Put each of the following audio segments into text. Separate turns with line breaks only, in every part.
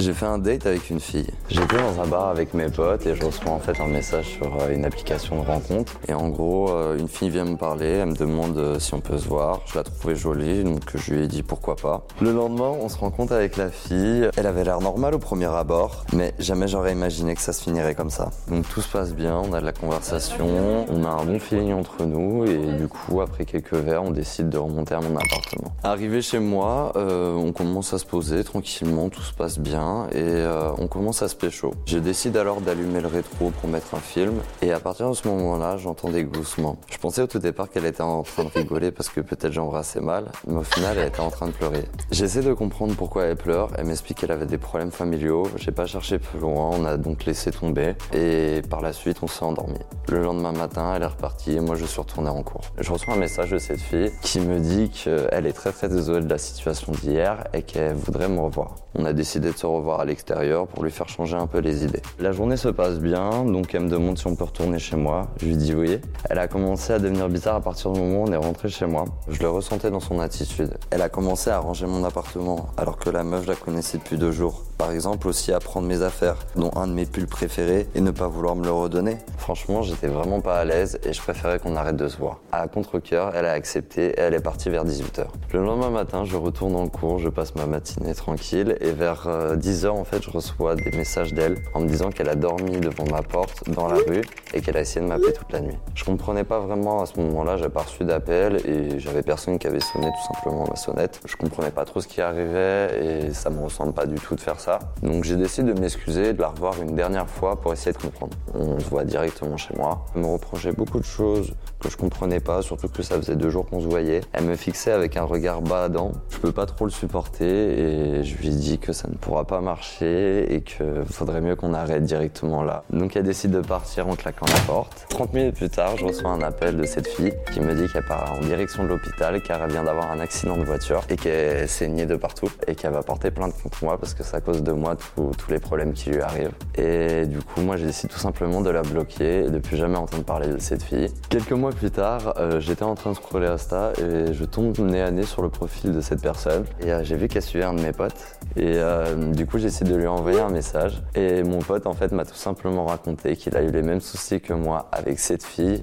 J'ai fait un date avec une fille. J'étais dans un bar avec mes potes et je reçois en fait un message sur euh, une application de rencontre. Et en gros, euh, une fille vient me parler, elle me demande euh, si on peut se voir. Je la trouvais jolie, donc je lui ai dit pourquoi pas. Le lendemain, on se rencontre avec la fille. Elle avait l'air normale au premier abord, mais jamais j'aurais imaginé que ça se finirait comme ça. Donc tout se passe bien, on a de la conversation, on a un bon feeling entre nous et du coup, après quelques verres, on décide de remonter à mon appartement. Arrivé chez moi, on commence à se poser tranquillement, tout se passe bien et euh, on commence à se pécho. Je décide alors d'allumer le rétro pour mettre un film et à partir de ce moment-là, j'entends des gloussements. Je pensais au tout départ qu'elle était en train de rigoler parce que peut-être j'embrassais mal, mais au final, elle était en train de pleurer. J'essaie de comprendre pourquoi elle pleure. Elle m'explique qu'elle avait des problèmes familiaux. J'ai pas cherché plus loin, on a donc laissé tomber et par la suite, on s'est endormi. Le lendemain matin, elle est repartie et moi, je suis retourné en cours. Je reçois un message de cette fille qui me dit qu'elle est très très désolée de la situation d'hier et qu'elle voudrait me revoir. On a décidé de se revoir à l'extérieur pour lui faire changer un peu les idées. La journée se passe bien, donc elle me demande si on peut retourner chez moi. Je lui dis oui. Elle a commencé à devenir bizarre à partir du moment où on est rentré chez moi. Je le ressentais dans son attitude. Elle a commencé à ranger mon appartement alors que la meuf la connaissais depuis deux jours. Par exemple aussi à prendre mes affaires, dont un de mes pulls préférés, et ne pas vouloir me le redonner. Franchement, j'étais vraiment pas à l'aise et je préférais qu'on arrête de se voir. À contre-coeur, elle a accepté et elle est partie vers 18h. Le lendemain matin, je retourne en cours, je passe ma matinée tranquille et vers 10h euh, en fait, je reçois des messages d'elle en me disant qu'elle a dormi devant ma porte dans la rue et qu'elle a essayé de m'appeler toute la nuit. Je comprenais pas vraiment à ce moment-là, j'avais pas reçu d'appel et j'avais personne qui avait sonné tout simplement ma sonnette. Je comprenais pas trop ce qui arrivait et ça me ressemble pas du tout de faire ça. Donc j'ai décidé de m'excuser, de la revoir une dernière fois pour essayer de comprendre. On se voit directement chez moi. Elle me reprochait beaucoup de choses que je comprenais pas, surtout que ça faisait deux jours qu'on se voyait. Elle me fixait avec un regard badant. Je peux pas trop le supporter et je lui dit que ça ne pourra pas marcher et qu'il faudrait mieux qu'on arrête directement là. Donc elle décide de partir en claquant la porte. 30 minutes plus tard, je reçois un appel de cette fille qui me dit qu'elle part en direction de l'hôpital car elle vient d'avoir un accident de voiture et qu'elle saignée de partout et qu'elle va porter plainte contre moi parce que c'est à de moi tous les problèmes qui lui arrivent. Et du coup, moi j'ai décidé tout simplement de la bloquer et de plus jamais entendre parler de cette fille. Quelques mois plus tard, euh, j'étais en train de scroller Insta et je tombe nez à nez sur le profil de cette personne. Et euh, j'ai vu qu'elle suivait un de mes potes. Et euh, du coup, j'ai essayé de lui envoyer un message. Et mon pote, en fait, m'a tout simplement raconté qu'il a eu les mêmes soucis que moi avec cette fille,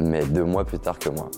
mais deux mois plus tard que moi.